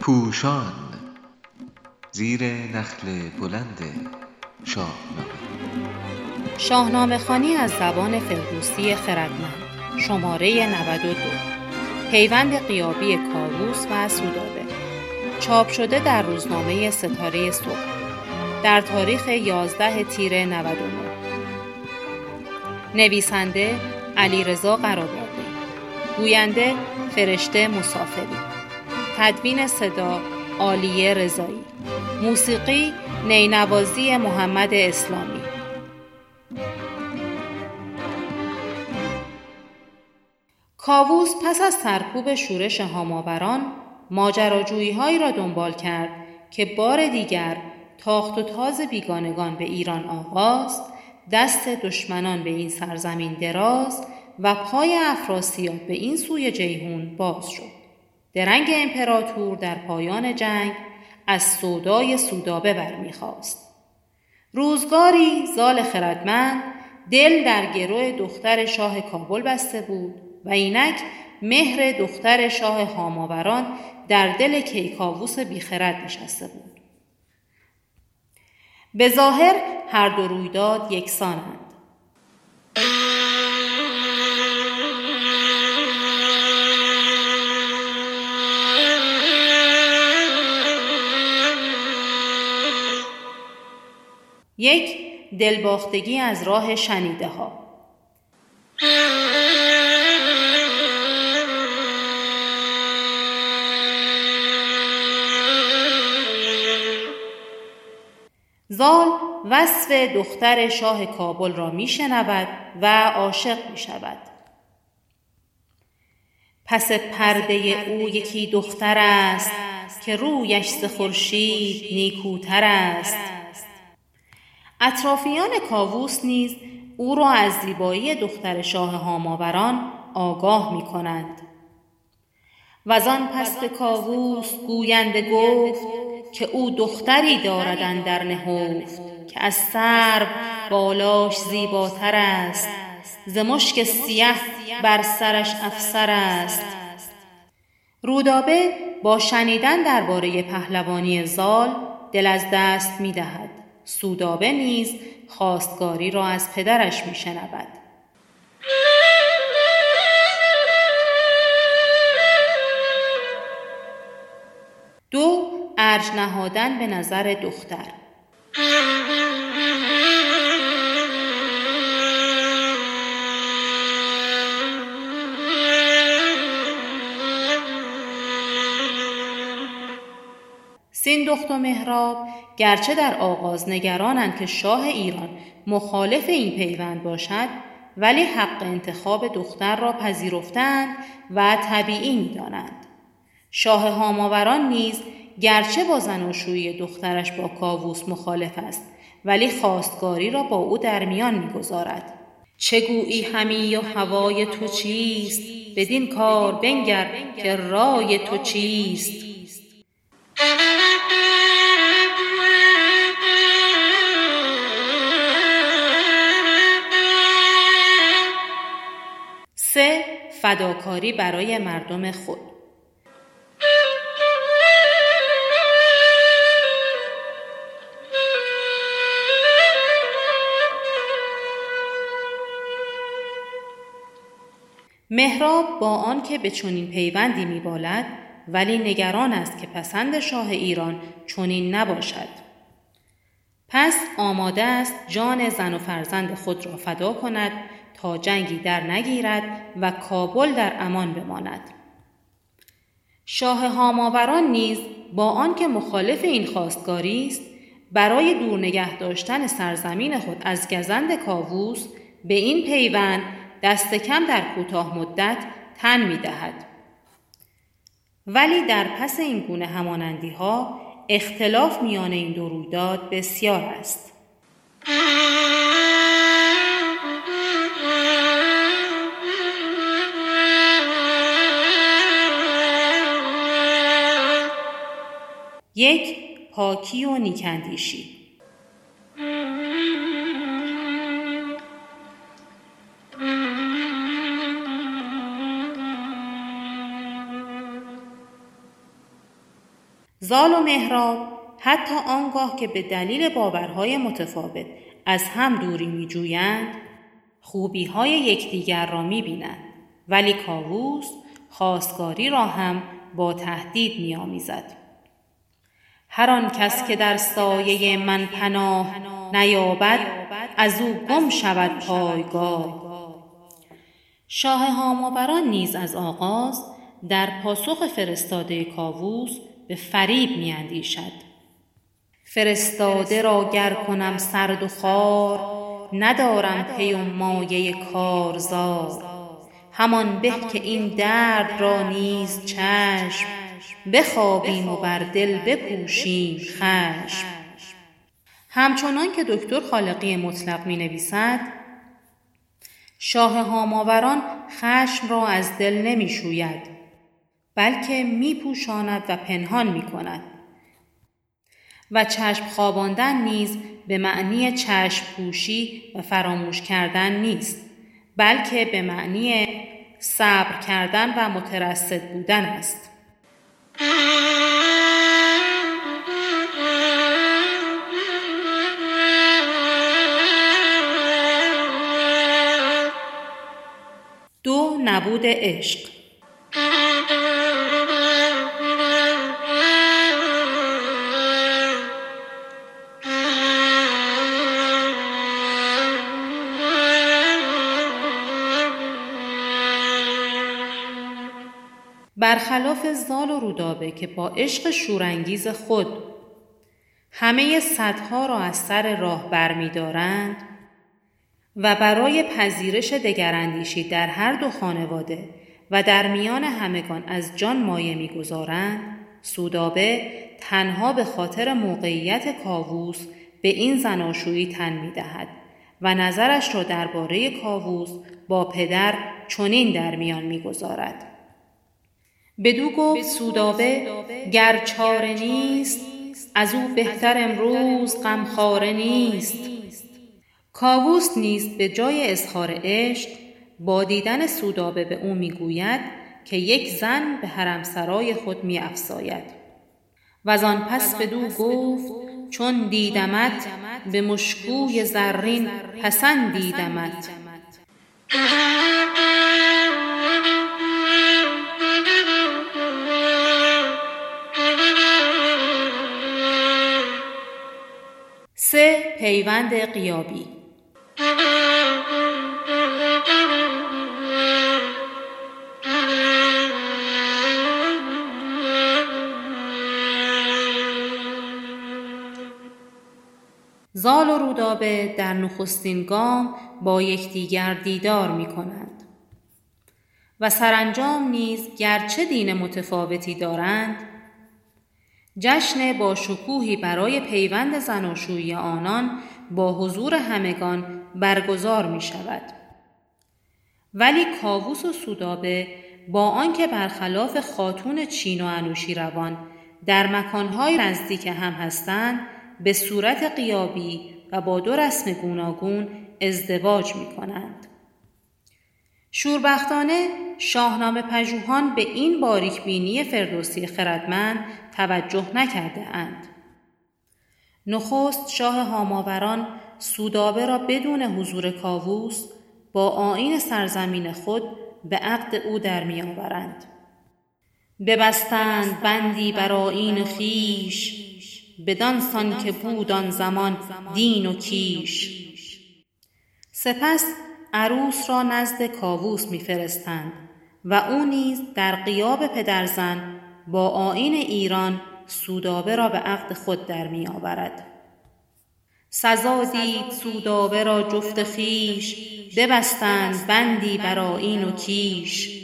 پوشان زیر نخل بلند شاهنامه شاهنامه خانی از زبان فردوسی خردمند شماره 92 پیوند قیابی کاووس و سودابه. چاپ شده در روزنامه ستاره صبح. در تاریخ 11 تیر 99 نویسنده علیرضا قراباقی گوینده فرشته مسافری. تدوین صدا عالیه رضایی. موسیقی نینوازی محمد اسلامی. کاووس پس از سرکوب شورش هاماوران ماجراجویی را دنبال کرد که بار دیگر تاخت و تاز بیگانگان به ایران آغاز دست دشمنان به این سرزمین دراز و پای افراسیاب به این سوی جیهون باز شد. درنگ امپراتور در پایان جنگ از سودای سودابه برمیخواست روزگاری زال خردمند دل در گروه دختر شاه کابل بسته بود و اینک مهر دختر شاه هاماوران در دل کیکاووس بیخرد نشسته بود. به ظاهر هر دو رویداد یکسانند. یک دلباختگی از راه شنیده ها زال وصف دختر شاه کابل را می شنود و عاشق می شود. پس پرده او یکی دختر است که رویش خورشید نیکوتر است اطرافیان کاووس نیز او را از زیبایی دختر شاه هاماوران آگاه می کنند و آن پس به کاووس گوینده گفت که او دختری دارد در نهفت که از سرو بالاش زیباتر است ز مشک سیه بر سرش افسر است رودابه با شنیدن درباره پهلوانی زال دل از دست می دهد. سودابه نیز خواستگاری را از پدرش می شنود. دو ارج نهادن به نظر دختر سیندخت و مهراب گرچه در آغاز نگرانند که شاه ایران مخالف این پیوند باشد ولی حق انتخاب دختر را پذیرفتند و طبیعی می‌دانند. شاه هاماوران نیز گرچه با زناشویی دخترش با کاووس مخالف است ولی خواستگاری را با او در میان می‌گذارد. چگویی همی و هوای تو چیست؟ بدین کار بنگر که رای تو چیست؟ سه فداکاری برای مردم خود. مهراب با آنکه به چنین پیوندی میبالد ولی نگران است که پسند شاه ایران چنین نباشد. پس آماده است جان زن و فرزند خود را فدا کند تا جنگی در نگیرد و کابل در امان بماند شاه هاماوران نیز با آنکه مخالف این خواستگاری است برای دور نگه داشتن سرزمین خود از گزند کاووس به این پیوند دست کم در کوتاه مدت تن می دهد. ولی در پس این گونه همانندی ها اختلاف میان این دو رویداد بسیار است. یک پاکی و نیکندیشی زال و مهراب حتی آنگاه که به دلیل باورهای متفاوت از هم دوری میجویند خوبیهای یکدیگر را می‌بینند. ولی کاووس خواستگاری را هم با تهدید میآمیزد. هر آن کس که در سایه من پناه نیابد از او گم شود پایگاه. شاه هاماوران نیز از آغاز در پاسخ فرستاده کاووس به فریب میاندیشد. فرستاده را گر کنم سرد و خار ندارم پی و مایه کارزار. همان به که این درد را نیز چشم بخوابیم و بر دل بپوشیم خشم. همچنان که دکتر خالقی مطلق می نویسد شاه هاماوران خشم را از دل نمی شوید بلکه می پوشاند و پنهان می کند و چشم خواباندن نیز به معنی چشم پوشی و فراموش کردن نیست بلکه به معنی صبر کردن و مترصد بودن است. دو نبود عشق. برخلاف زال و رودابه که با عشق شورانگیز خود همه صدها را از سر راه برمیدارند و برای پذیرش دگراندیشی در هر دو خانواده و در میان همگان از جان مایه می‌گذارند سودابه تنها به خاطر موقعیت کاووس به این زناشویی تن می‌دهد و نظرش را درباره کاووس با پدر چنین در میان می‌گذارد. بدو گفت سودابه گر چاره نیست از او بهتر امروز غمخواره نیست. کاووس نیست به جای اظهار عشق با دیدن سودابه به او می‌گوید که یک زن به حرمسرای خود می افساید. و آن پس بدو گفت چون دیدمت به مشکوی زرین پسند پیوند قیابی. زال و رودابه در نخستین گام با یکدیگر دیدار می کنند. و سرانجام نیز گرچه دین متفاوتی دارند جشن با شکوهی برای پیوند زناشویی آنان با حضور همگان برگزار می شود. ولی کاووس و سودابه با آنکه برخلاف خاتون چین و انوشی روان در مکانهای نزدیک هم هستند به صورت قیابی و با دو رسم گوناگون ازدواج می کنند. شوربختانه شاهنامه پژوهان به این باریک بینی فردوسی خردمند توجه نکرده اند. نخست شاه هاماوران سودابه را بدون حضور کاووس با آین سرزمین خود به عقد او در می آورند. ببستند بندی بر آین خیش بدان که بود آن زمان دین و کیش سپس عروس را نزد کاووس میفرستند و او نیز در قیاب پدرزن با آین ایران سودابه را به عقد خود در می آورد. سزا دید سودابه را جفت خیش ببستند بندی بر آین و کیش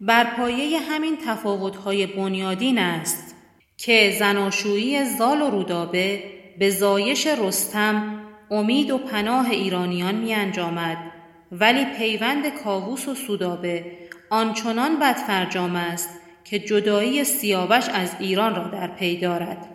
بر پایه همین تفاوتهای بنیادین است که زناشویی زال و رودابه به زایش رستم امید و پناه ایرانیان می انجامد ولی پیوند کاووس و سودابه آنچنان بدفرجام است که جدایی سیاوش از ایران را در پی دارد.